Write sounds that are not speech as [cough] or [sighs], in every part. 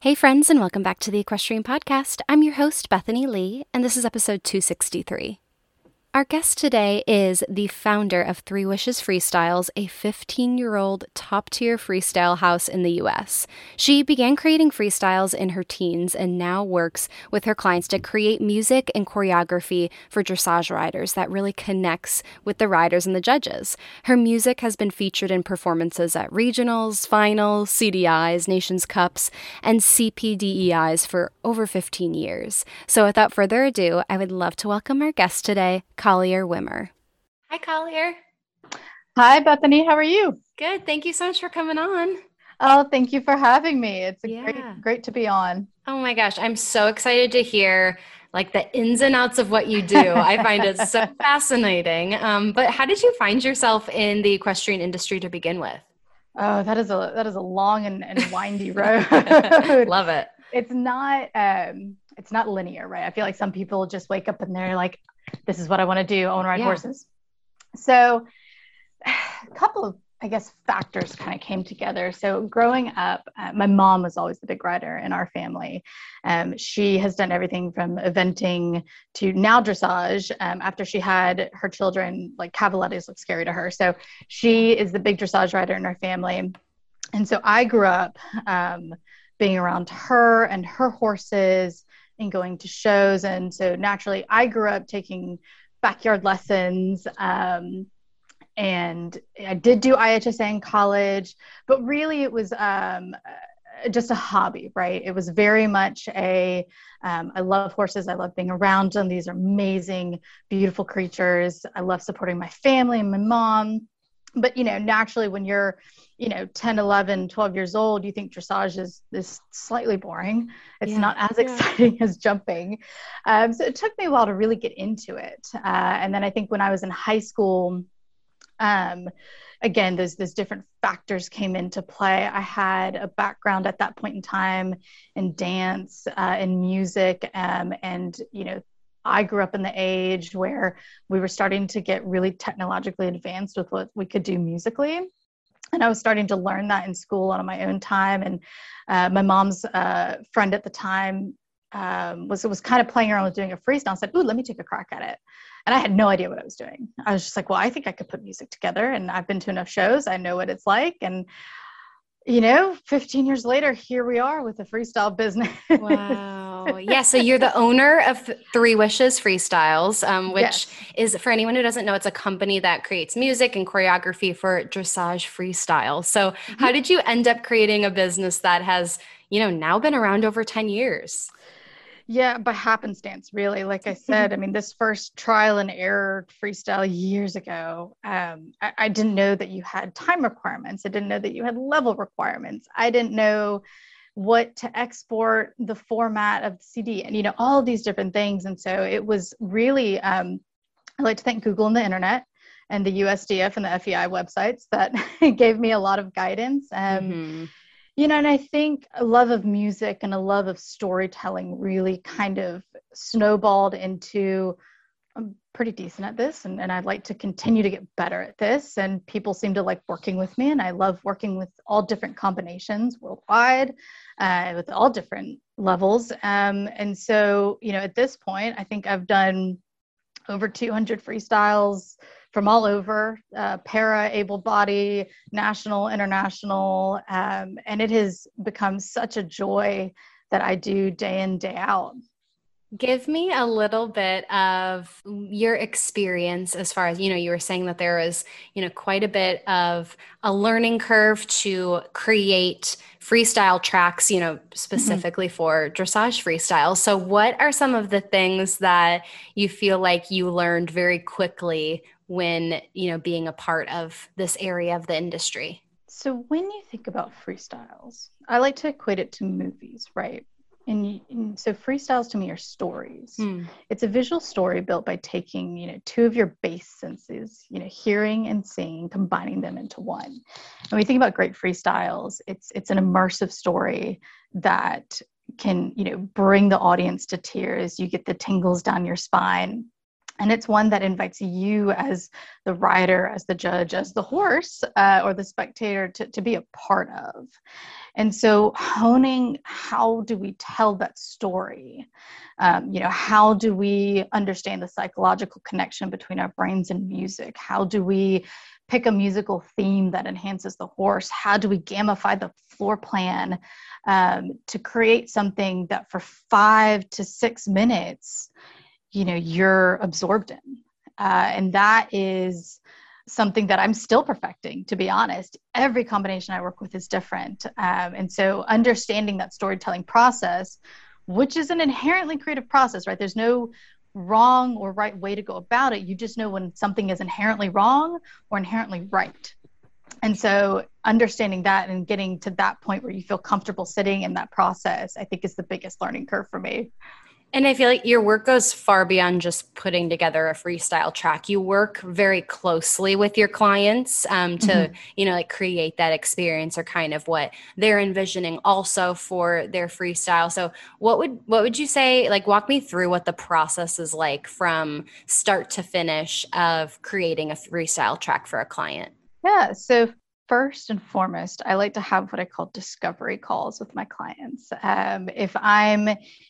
Hey, friends, and welcome back to the Equestrian Podcast. I'm your host, Bethany Lee, and this is episode 263. Our guest today is the founder of Three Wishes Freestyles, a 15 year old top tier freestyle house in the US. She began creating freestyles in her teens and now works with her clients to create music and choreography for dressage riders that really connects with the riders and the judges. Her music has been featured in performances at regionals, finals, CDIs, Nations Cups, and CPEDIs for over 15 years. So without further ado, I would love to welcome our guest today. Collier Wimmer. Hi, Collier. Hi, Bethany. How are you? Good. Thank you so much for coming on. Oh, thank you for having me. It's yeah. great, great to be on. Oh my gosh, I'm so excited to hear like the ins and outs of what you do. I find it so [laughs] fascinating. Um, but how did you find yourself in the equestrian industry to begin with? Oh, that is a that is a long and, and windy [laughs] road. Love it. It's not um, it's not linear, right? I feel like some people just wake up and they're like, this is what I want to do. I want to ride yeah. horses. So a [sighs] couple of I guess factors kind of came together. So growing up, uh, my mom was always the big rider in our family. Um, she has done everything from eventing to now dressage. Um, after she had her children, like cavalettis look scary to her. So she is the big dressage rider in our family. And so I grew up um, being around her and her horses and going to shows. And so naturally, I grew up taking backyard lessons. Um, and I did do IHSA in college, but really it was um, just a hobby, right? It was very much a. Um, I love horses. I love being around them. These are amazing, beautiful creatures. I love supporting my family and my mom. But, you know, naturally, when you're you know 10 11 12 years old you think dressage is is slightly boring. It's yeah, not as exciting yeah. [laughs] as jumping. Um, so it took me a while to really get into it. Uh, and then i think when i was in high school um, again those those different factors came into play. I had a background at that point in time in dance uh, in music um, and you know I grew up in the age where we were starting to get really technologically advanced with what we could do musically and I was starting to learn that in school on my own time. And uh, my mom's uh, friend at the time um, was was kind of playing around with doing a freestyle. and said, "Ooh, let me take a crack at it." And I had no idea what I was doing. I was just like, "Well, I think I could put music together." And I've been to enough shows; I know what it's like. And you know, 15 years later, here we are with the freestyle business. [laughs] wow. Yeah. So you're the owner of Three Wishes Freestyles, um, which yes. is, for anyone who doesn't know, it's a company that creates music and choreography for dressage freestyle. So, mm-hmm. how did you end up creating a business that has, you know, now been around over 10 years? Yeah, by happenstance, really. Like I said, I mean, this first trial and error freestyle years ago, um, I, I, didn't know that you had time requirements. I didn't know that you had level requirements. I didn't know what to export, the format of the CD, and you know all these different things. And so it was really. Um, I like to thank Google and the internet and the USDF and the FEI websites that [laughs] gave me a lot of guidance. Um, mm-hmm you know, and I think a love of music and a love of storytelling really kind of snowballed into pretty decent at this and, and I'd like to continue to get better at this. And people seem to like working with me. And I love working with all different combinations worldwide, uh, with all different levels. Um, and so, you know, at this point, I think I've done over 200 freestyles from all over uh, para, able body, national, international. Um, and it has become such a joy that I do day in, day out. Give me a little bit of your experience as far as, you know, you were saying that there is, you know, quite a bit of a learning curve to create freestyle tracks, you know, mm-hmm. specifically mm-hmm. for dressage freestyle. So, what are some of the things that you feel like you learned very quickly when you know being a part of this area of the industry so when you think about freestyles i like to equate it to movies right and, and, so freestyles to me are stories. Mm. it's a visual story built by taking you know two of your base senses you know hearing and seeing combining them into one. And when we think about great freestyles it's it's an immersive story that can you know bring the audience to tears. You get the tingles down your spine. And it's one that invites you as the rider as the judge as the horse uh, or the spectator to, to be a part of. And so honing how do we tell that story? Um, you know how do we understand the psychological connection between our brains and music? How do we pick a musical theme that enhances the horse? How do we gamify the floor plan um, to create something that for five to six minutes you know you're absorbed in? Uh, and that is something that i'm still perfecting to be honest. Every combination i work with is different. Um, and so understanding that storytelling process which is an inherently creative process right? There's no wrong or right way to go about it. You just know when something is inherently wrong or inherently right. And so understanding that and getting to that point where you feel comfortable sitting in that process i think is the biggest learning curve for me and I feel like your work goes far beyond just putting together a freestyle track. You work very closely with your clients um, to, mm-hmm. you know, like create that experience or kind of what they're envisioning also for their freestyle. So, what would what would you say? Like, walk me through what the process is like from start to finish of creating a freestyle track for a client. Yeah. So first and foremost, I like to have what I call discovery calls with my clients. Um, if I'm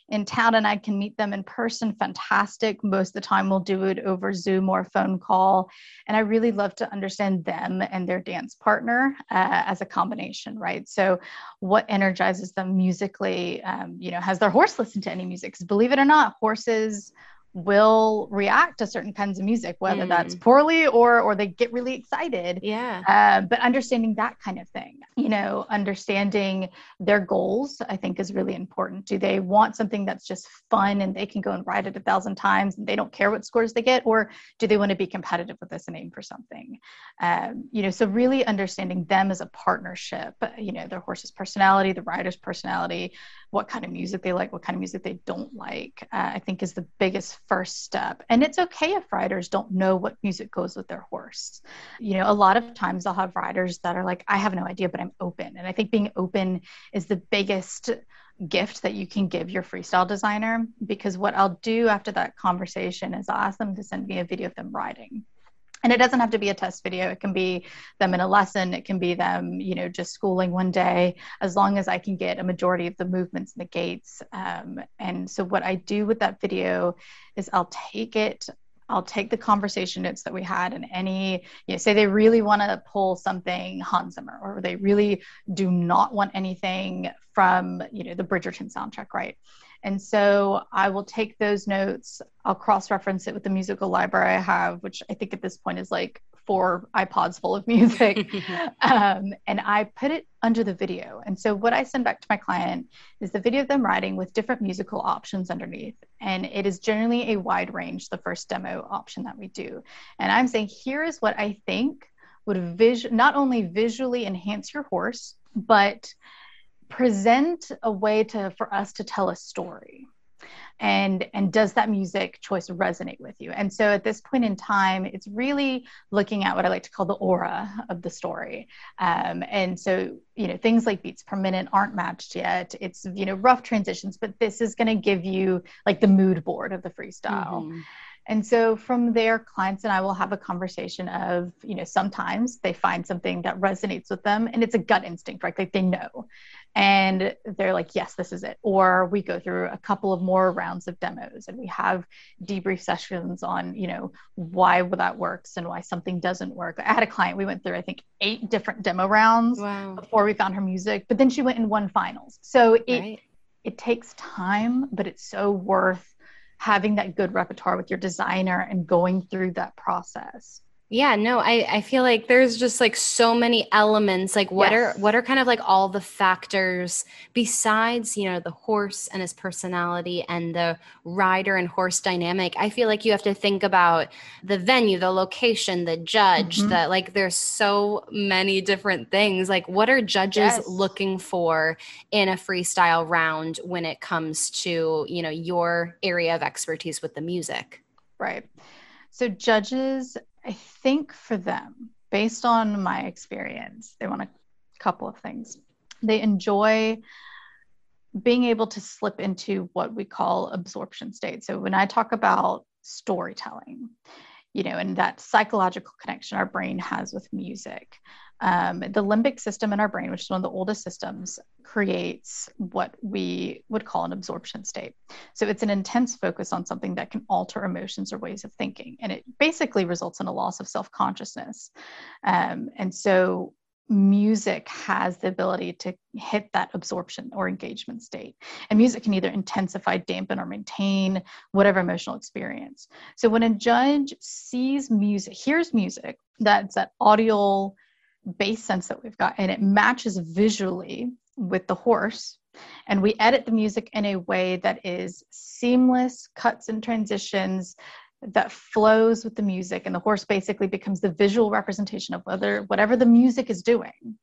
in town and I can meet them in person, fantastic. Most of the time, we'll do it over Zoom or phone call. And I really love to understand them and their dance partner uh, as a combination, right? So, what energizes them musically? Um, you know, has their horse listened to any music? Because believe it or not, horses will react to certain kinds of music whether mm. that's poorly or or they get really excited. Yeah. Uh, but understanding that kind of thing you know understanding their goals i think is really important. Do they want something that's just fun and they can go and ride it a thousand times and they don't care what scores they get? Or do they want to be competitive with this and aim for something? Um, you know so really understanding them as a partnership you know their horse's personality the rider's personality what kind of music they like what kind of music they don't like uh, i think is the biggest first step. And it's okay if riders don't know what music goes with their horse. You know, a lot of times I'll have riders that are like, I have no idea, but I'm open. And I think being open is the biggest gift that you can give your freestyle designer because what I'll do after that conversation is I'll ask them to send me a video of them riding and it doesn't have to be a test video. It can be them in a lesson. It can be them you know just schooling one day. As long as i can get a majority of the movements and the gaits um, and so what i do with that video is i'll take it I'll take the conversation notes that we had and any, you know, say they really want to pull something Hans Zimmer or they really do not want anything from, you know, the Bridgerton soundtrack, right? And so I will take those notes, I'll cross reference it with the musical library I have, which I think at this point is like four iPods full of music. [laughs] um, and I put it under the video. And so what I send back to my client is the video of them riding with different musical options underneath. And it is generally a wide range, the first demo option that we do. And I'm saying, here is what I think would vis- not only visually enhance your horse, but present a way to for us to tell a story and and does that music choice resonate with you? And so at this point in time it's really looking at what i like to call the aura of the story. Um, and so you know things like beats per minute aren't matched yet. It's you know rough transitions but this is going to give you like the mood board of the freestyle. Mm-hmm. And so from there, clients and I will have a conversation of, you know, sometimes they find something that resonates with them and it's a gut instinct, right? Like they know. And they're like, yes, this is it. Or we go through a couple of more rounds of demos and we have debrief sessions on, you know, why that works and why something doesn't work. I had a client, we went through, I think, eight different demo rounds wow. before we found her music, but then she went and won finals. So it, right. it takes time, but it's so worth having that good repertoire with your designer and going through that process. Yeah, no, I, I feel like there's just like so many elements. Like what yes. are what are kind of like all the factors besides, you know, the horse and his personality and the rider and horse dynamic. I feel like you have to think about the venue, the location, the judge, mm-hmm. that like there's so many different things. Like what are judges yes. looking for in a freestyle round when it comes to, you know, your area of expertise with the music? Right. So judges I think for them, based on my experience, they want a couple of things. They enjoy being able to slip into what we call absorption state. So when I talk about storytelling, you know, and that psychological connection our brain has with music, um, the limbic system in our brain, which is one of the oldest systems, creates what we would call an absorption state. So it's an intense focus on something that can alter emotions or ways of thinking. And it basically results in a loss of self consciousness. Um, and so music has the ability to hit that absorption or engagement state. And music can either intensify, dampen, or maintain whatever emotional experience. So when a judge sees music, hears music, that's that audio base sense that we've got and it matches visually with the horse and we edit the music in a way that is seamless cuts and transitions that flows with the music and the horse basically becomes the visual representation of whether whatever the music is doing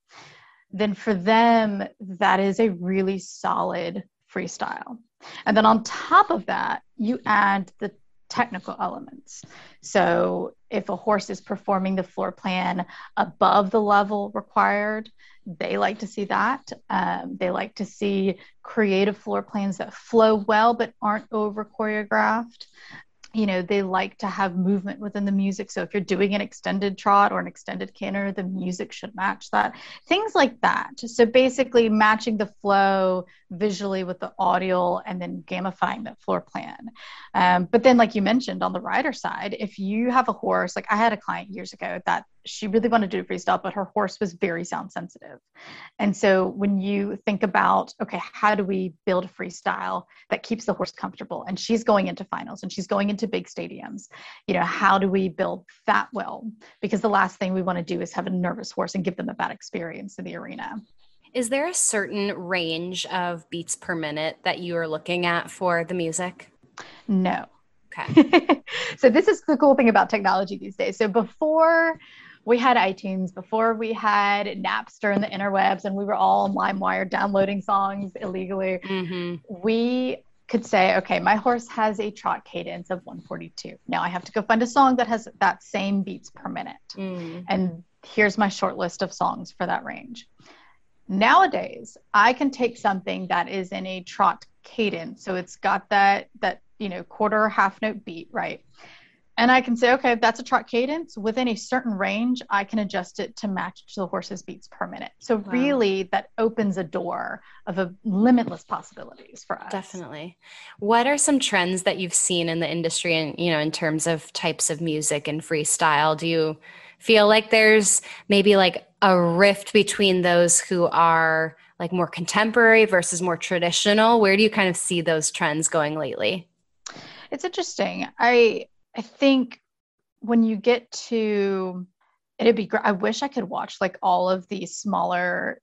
then for them that is a really solid freestyle and then on top of that you add the technical elements. So, if a horse is performing the floor plan above the level required, they like to see that. Um, they like to see creative floor plans that flow well but aren't over choreographed you know they like to have movement within the music. So if you're doing an extended trot or an extended canter the music should match that. Things like that. So basically matching the flow visually with the audio and then gamifying that floor plan um, but then like you mentioned on the rider side if you have a horse like i had a client years ago that she really wanted to do freestyle, but her horse was very sound sensitive. And so when you think about, okay, how do we build a freestyle that keeps the horse comfortable? And she's going into finals and she's going into big stadiums. You know, how do we build that well? Because the last thing we want to do is have a nervous horse and give them a bad experience in the arena. Is there a certain range of beats per minute that you are looking at for the music? No. Okay. [laughs] so this is the cool thing about technology these days. So before we had iTunes before we had Napster and the interwebs, and we were all on LimeWire downloading songs illegally. Mm-hmm. We could say, okay, my horse has a trot cadence of 142. Now I have to go find a song that has that same beats per minute. Mm. And here's my short list of songs for that range. Nowadays, I can take something that is in a trot cadence. So it's got that that, you know, quarter half note beat, right? And I can say, okay, if that's a trot cadence within a certain range, I can adjust it to match to the horse's beats per minute. So wow. really that opens a door of a limitless possibilities for us. Definitely. What are some trends that you've seen in the industry and, you know, in terms of types of music and freestyle? Do you feel like there's maybe like a rift between those who are like more contemporary versus more traditional? Where do you kind of see those trends going lately? It's interesting. I I think when you get to it'd be great. I wish I could watch like all of these smaller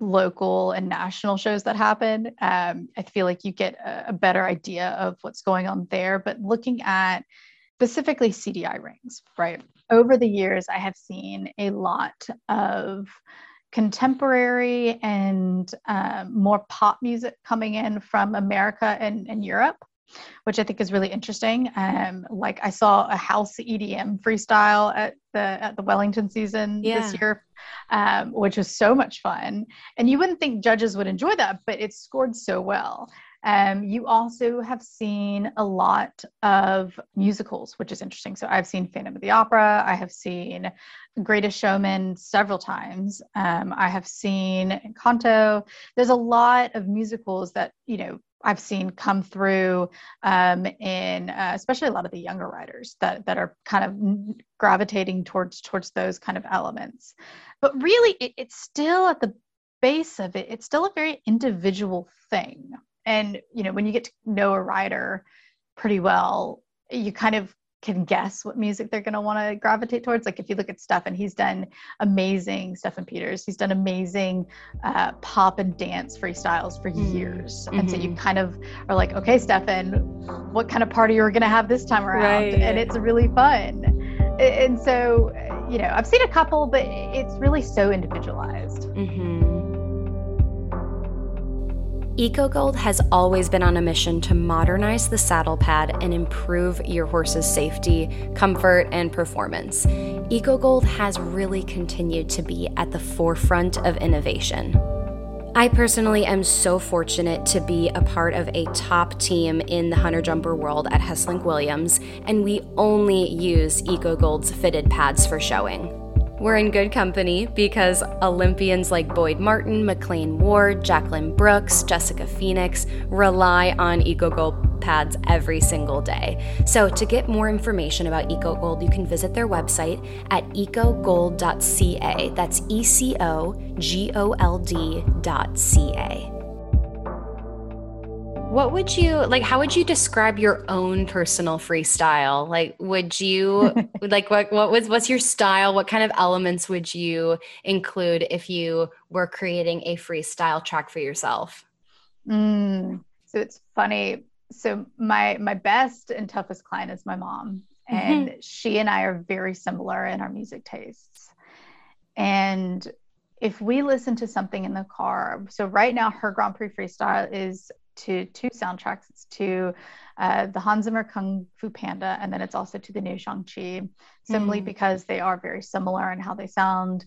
local and national shows that happen. Um, I feel like you get a, a, better idea of what's going on there. But looking at specifically CDI rings, right? Over the years, I have seen a lot of contemporary and um, more pop music coming in from America and, and Europe which I think is really interesting. Um, like I saw a house EDM freestyle at the at the Wellington season yeah. this year, um, which was so much fun. And you wouldn't think judges would enjoy that, but it scored so well. Um, you also have seen a lot of musicals, which is interesting. So I've seen Phantom of the Opera. I have seen Greatest Showman several times. Um, I have seen Encanto. There's a lot of musicals that you know I've seen come through um, in uh, especially a lot of the younger riders that that are kind of gravitating towards towards those kind of elements. But really, it, it's still at the base of it. It's still a very individual thing. And you know, when you get to know a rider pretty well, you kind of can guess what music they're going to want to gravitate towards. Like if you look at Stefan, he's done amazing, Stefan Peters, he's done amazing uh, pop and dance freestyles for mm. years. Mm-hmm. And so you mm-hmm. kind of are like, okay, Stefan, what kind of party are we going to have this time around? Right. And it's really fun. And so, you know, I've seen a couple, but it's really so individualized. Mm-hmm. EcoGold has always been on a mission to modernize the saddle pad and improve your horse's safety, comfort, and performance. EcoGold has really continued to be at the forefront of innovation. I personally am so fortunate to be a part of a top team in the hunter jumper world at Heslink Williams, and we only use EcoGold's fitted pads for showing. We're in good company because Olympians like Boyd Martin, McLain Ward, Jacqueline Brooks, Jessica Phoenix rely on EcoGold pads every single day. So, to get more information about EcoGold, you can visit their website at ecogold.ca. That's E C O G O L D.ca. What would you like? How would you describe your own personal freestyle? Like, would you [laughs] like what what was what's your style? What kind of elements would you include if you were creating a freestyle track for yourself? Mm, so it's funny. So my my best and toughest client is my mom, and mm-hmm. she and I are very similar in our music tastes. And if we listen to something in the car, so right now her Grand Prix freestyle is to two soundtracks. It's to uh, the Hans Zimmer Kung Fu Panda, and then it's also to the new Shang-Chi, simply mm. because they are very similar in how they sound.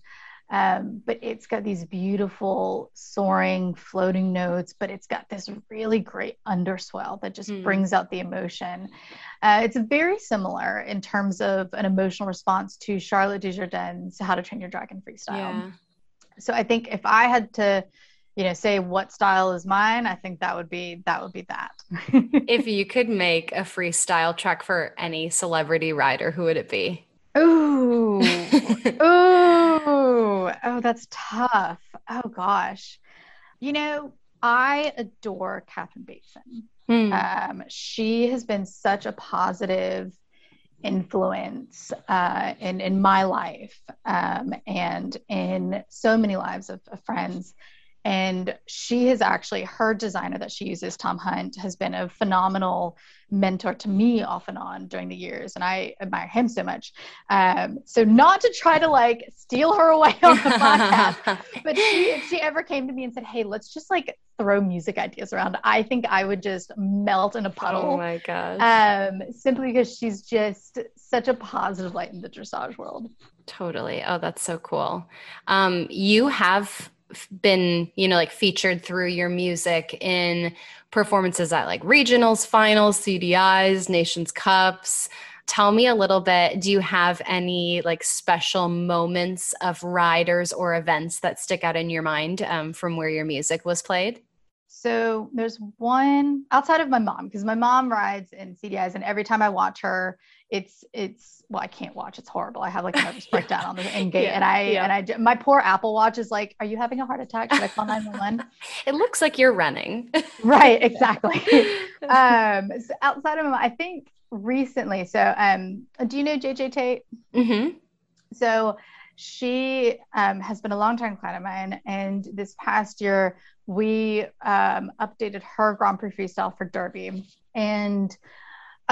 Um, but it's got these beautiful soaring floating notes but it's got this really great underswell that just mm. brings out the emotion uh, it's very similar in terms of an emotional response to Charlotte Dujardin's how to train your dragon freestyle yeah. so i think if i had to you know say what style is mine i think that would be that would be that. If [laughs] you could make a freestyle track for any celebrity rider who would it be? Ooh. [laughs] Ooh. Oh that's tough. Oh gosh. You know i adore Katherine Bateson. Hmm. um, she has been such a positive influence uh, in in my life um, and in so many lives of, of friends and she has actually her designer that she uses tom hunt has been a phenomenal mentor to me off and on during the years. And i admire him so much. Um, so not to try to like steal her away [laughs] on the podcast [laughs] but she, if she ever came to me and said hey let's just like throw music ideas around i think i would just melt in a puddle. oh my gosh. Um, simply because she's just such a positive light in the dressage world. Totally. Oh that's so cool. Um, you have been, you know, like featured through your music in performances at like regionals, finals, CDIs, Nations Cups. Tell me a little bit. Do you have any like special moments of riders or events that stick out in your mind um, from where your music was played? So there's one outside of my mom because my mom rides in CDIs, and every time I watch her, it's it's well, I can't watch. It's horrible. I have like a nervous [laughs] breakdown on the end gate, yeah, and I yeah. and I my poor Apple Watch is like, "Are you having a heart attack? Should I call nine one one?" [laughs] It looks like you're running. [laughs] right, exactly. um, so outside of I think recently. So, um, do you know JJ Tate? Mm-hmm. So she um, has been a long time client of mine, and this past year we um, updated her Grand Prix freestyle for Derby. And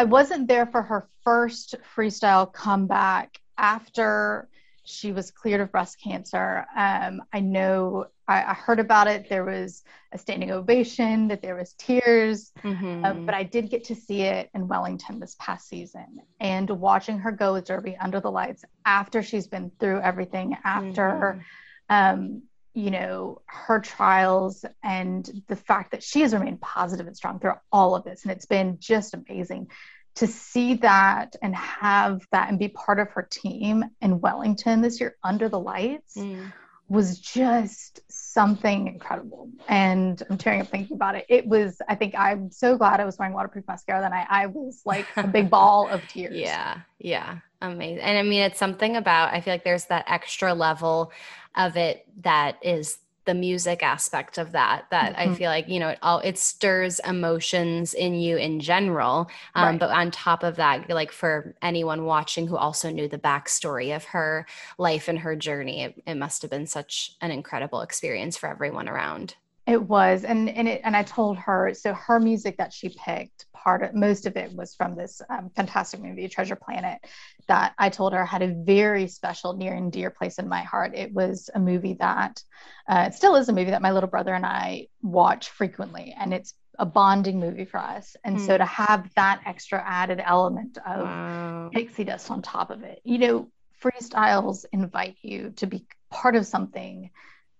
I wasn't there for her first freestyle comeback after she was cleared of breast cancer. Um, I know I, I, heard about it. There was a standing ovation, that there was tears, mm-hmm. uh, but I did get to see it in Wellington this past season. And watching her go with Derby under the lights after she's been through everything, after mm-hmm. um, you know her trials and the fact that she has remained positive and strong through all of this and it's been just amazing to see that and have that and be part of her team in Wellington this year under the lights mm. Was just something incredible. And I'm tearing up thinking about it. It was, I think I'm so glad I was wearing waterproof mascara that I, I was like a big [laughs] ball of tears. Yeah. Yeah. Amazing. And I mean, it's something about, I feel like there's that extra level of it that is the music aspect of that that mm-hmm. i feel like you know it all it stirs emotions in you in general um, right. but on top of that like for anyone watching who also knew the backstory of her life and her journey it, it must have been such an incredible experience for everyone around it was, and and it, and I told her so her music that she picked, part of most of it was from this um, fantastic movie, Treasure Planet, that I told her had a very special, near and dear place in my heart. It was a movie that uh, it still is a movie that my little brother and I watch frequently, and it's a bonding movie for us. And mm. so to have that extra added element of wow. pixie dust on top of it, you know, freestyles invite you to be part of something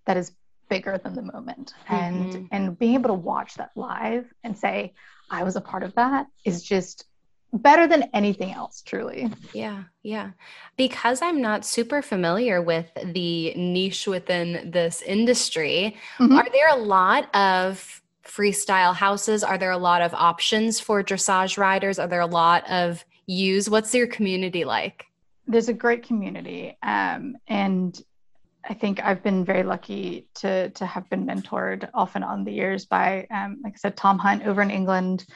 that is bigger than the moment and mm-hmm. and being able to watch that live and say i was a part of that is just better than anything else truly. Yeah yeah. Because i'm not super familiar with the niche within this industry mm-hmm. are there a lot of freestyle houses? Are there a lot of options for dressage riders? Are there a lot of use? What's your community like? There's a great community um, and I think I've been very lucky to to have been mentored often on the years by, um, like I said, Tom Hunt over in England,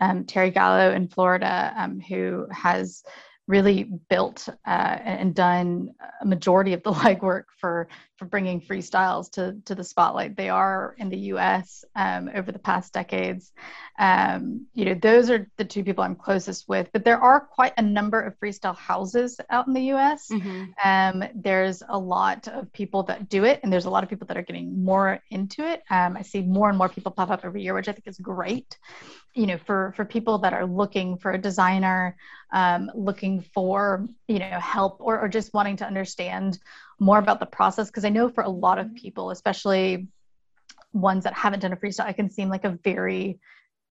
um, Terry Gallo in Florida, um, who has really built uh, and done a majority of the [laughs] legwork for for bringing freestyles to to the spotlight. They are in the U.S. Um, over the past decades. Um, you know, those are the two people I'm closest with. But there are quite a number of freestyle houses out in the U.S. Mm-hmm. Um, there's a lot of people that do it, and there's a lot of people that are getting more into it. Um, I see more and more people pop up every year, which I think is great. You know, for for people that are looking for a designer, um, looking for you know help, or, or just wanting to understand more about the process because I know for a lot of people, especially ones that haven't done a freestyle, it can seem like a very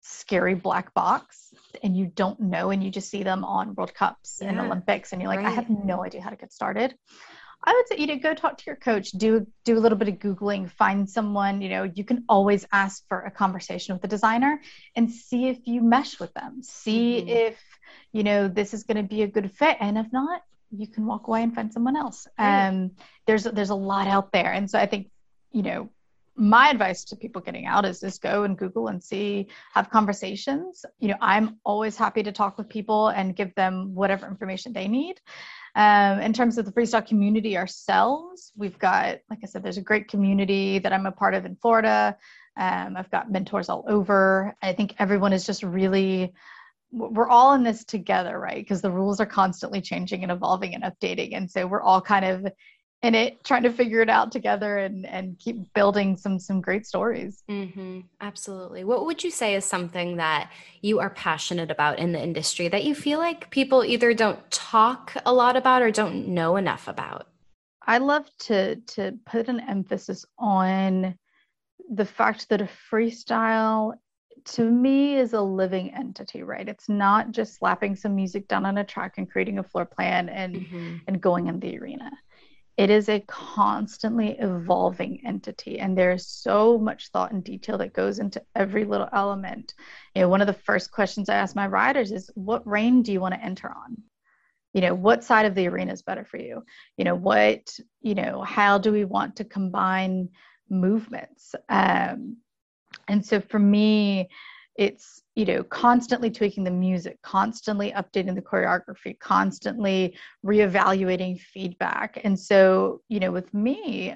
scary black box and you don't know and you just see them on World Cups yeah. and Olympics and you're like, right. I have no idea how to get started. I would say, you know, go talk to your coach, do do a little bit of Googling, find someone, you know, you can always ask for a conversation with the designer and see if you mesh with them. See mm-hmm. if, you know, this is going to be a good fit. And if not, you can walk away and find someone else. Um, there's there's a lot out there, and so I think you know my advice to people getting out is just go and Google and see, have conversations. You know, I'm always happy to talk with people and give them whatever information they need. Um, in terms of the freestyle community ourselves, we've got, like I said, there's a great community that I'm a part of in Florida. Um, I've got mentors all over. I think everyone is just really we're all in this together, right? Because the rules are constantly changing and evolving and updating. And so we're all kind of in it trying to figure it out together and and keep building some some great stories mm-hmm. absolutely what would you say is something that you are passionate about in the industry that you feel like people either don't talk a lot about or don't know enough about i love to to put an emphasis on the fact that a freestyle to me is a living entity right? It's not just slapping some music down on a track and creating a floor plan and mm-hmm. and going in the arena. It is a constantly evolving entity and there's so much thought and detail that goes into every little element. You know one of the first questions i ask my riders is what rein do you want to enter on? You know what side of the arena is better for you? You know what you know how do we want to combine movements? Um, and so for me it's you know constantly tweaking the music constantly updating the choreography constantly reevaluating feedback and so you know with me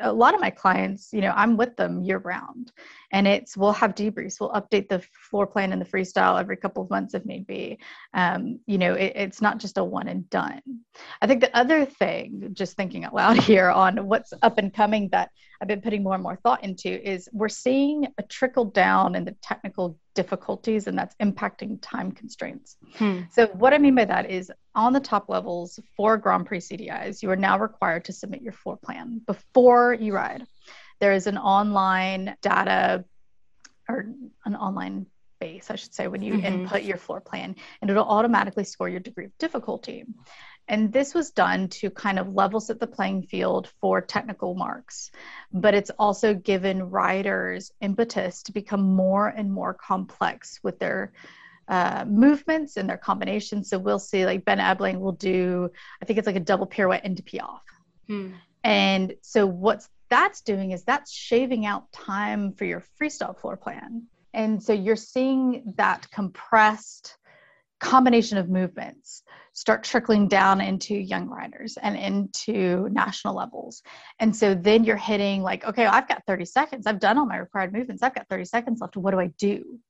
a lot of my clients, you know, I'm with them year round and it's, we'll have debriefs, we'll update the floor plan and the freestyle every couple of months if need be. Um, you know, it, it's not just a one and done. I think the other thing, just thinking out loud [laughs] here on what's up and coming that I've been putting more and more thought into is we're seeing a trickle down in the technical difficulties and that's impacting time constraints. Hmm. So what I mean by that is on the top levels for Grand Prix CDIs, you are now required to submit your floor plan before you ride. There is an online data or an online base, I should say, when you mm-hmm. input your floor plan, and it'll automatically score your degree of difficulty. And this was done to kind of level set the playing field for technical marks, but it's also given riders impetus to become more and more complex with their uh, movements and their combinations. So we'll see like Ben Ebeling will do, I think it's like a double pirouette into piaffe. Hmm. And so what's that's doing is that's shaving out time for your freestyle floor plan. And so you're seeing that compressed combination of movements start trickling down into young riders and into national levels. And so then you're hitting like, okay, I've got 30 seconds. I've done all my required movements. I've got 30 seconds left. What do I do?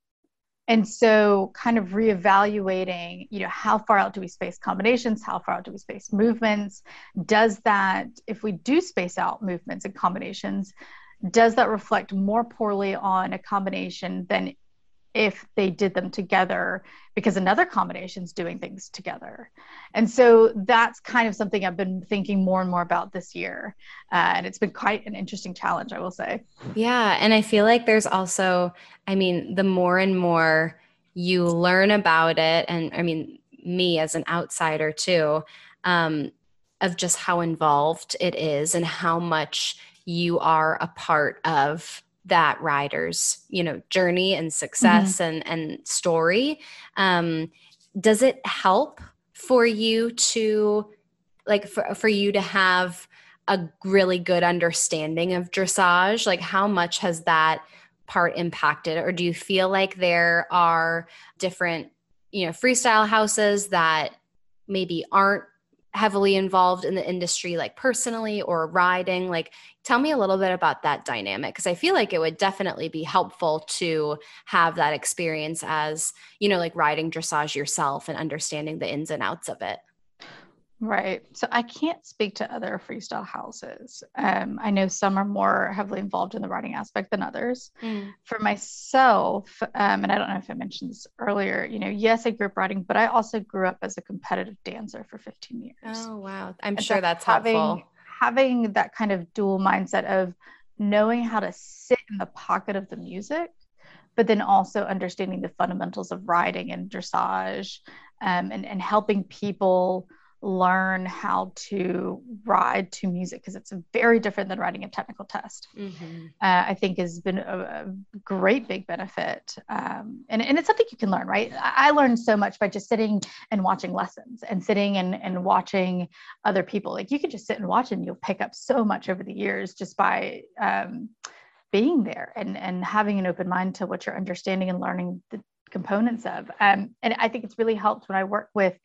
And so kind of reevaluating, you know, how far out do we space combinations? How far out do we space movements? Does that, if we do space out movements and combinations, does that reflect more poorly on a combination than if they did them together because another combination is doing things together. And so that's kind of something i've been thinking more and more about this year. Uh, and it's been quite an interesting challenge i will say. Yeah and i feel like there's also i mean the more and more you learn about it and i mean me as an outsider too um, of just how involved it is and how much you are a part of that rider's you know journey and success mm-hmm. and and story um does it help for you to like for, for you to have a really good understanding of dressage like how much has that part impacted or do you feel like there are different you know freestyle houses that maybe aren't heavily involved in the industry like personally or riding like tell me a little bit about that dynamic because i feel like it would definitely be helpful to have that experience as you know like riding dressage yourself and understanding the ins and outs of it Right. So I can't speak to other freestyle houses. Um, I know some are more heavily involved in the riding aspect than others. Mm. For myself, um, and I don't know if I mentioned this earlier, you know, yes, I grew up riding, but I also grew up as a competitive dancer for 15 years. Oh, wow. I'm and sure so that's having, helpful. Having that kind of dual mindset of knowing how to sit in the pocket of the music but then also understanding the fundamentals of riding and dressage um, and, and helping people learn how to ride to music because it's very different than riding a technical test. Mm-hmm. Uh, I think has been a, a great big benefit, um, and and it's something you can learn. Right, I learned so much by just sitting and watching lessons and sitting and and watching other people. Like you can just sit and watch, and you'll pick up so much over the years just by. Um, being there and and having an open mind to what you're understanding and learning the components of um, and i think it's really helped when i work with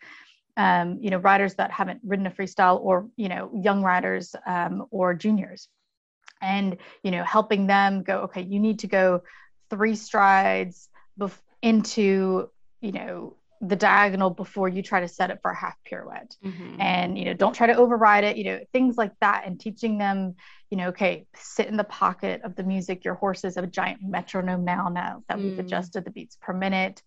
um, you know, riders that haven't ridden a freestyle or, you know, young riders um, or juniors. And, you know, helping them go, okay, you need to go three strides bef- into, you know, the diagonal before you try to set it for a half pirouette. Mm-hmm. And, you know, don't try to override it, you know, things like that. And teaching them, you know, okay, sit in the pocket of the music. Your horse is a giant metronome now, now that mm. we've adjusted the beats per minute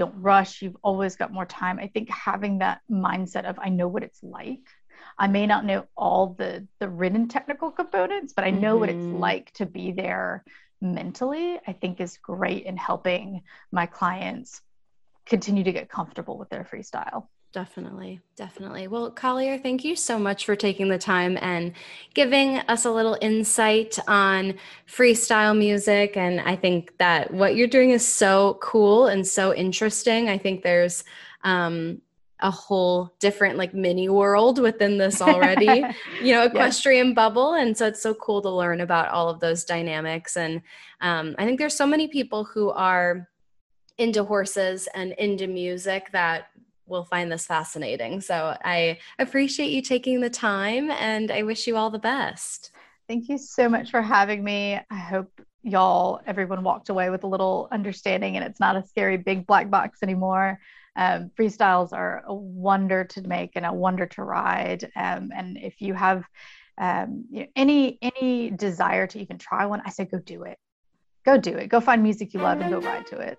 don't rush you've always got more time i think having that mindset of i know what it's like i may not know all the the written technical components but i know mm-hmm. what it's mm-hmm. like to be there mentally i think is great in helping my clients continue to get comfortable with their freestyle Definitely, definitely. Well, Collier, thank you so much for taking the time and giving us a little insight on freestyle music. And I think that what you're doing is so cool and so interesting. I think there's um, a whole different, like, mini world within this [laughs] already, you know, equestrian yeah. bubble. And so it's so cool to learn about all of those dynamics. And um, I think there's so many people who are into horses and into music that will find this fascinating. So I appreciate you taking the time and I wish you all the best. Thank you so much for having me. I hope y'all, everyone walked away with a little understanding and it's not a scary big black box anymore. Um, freestyles are a wonder to make and a wonder to ride. Um, and if you have um, you know, any any desire to even try one, I say go do it. Go do it. Go find music you love and go ride to it.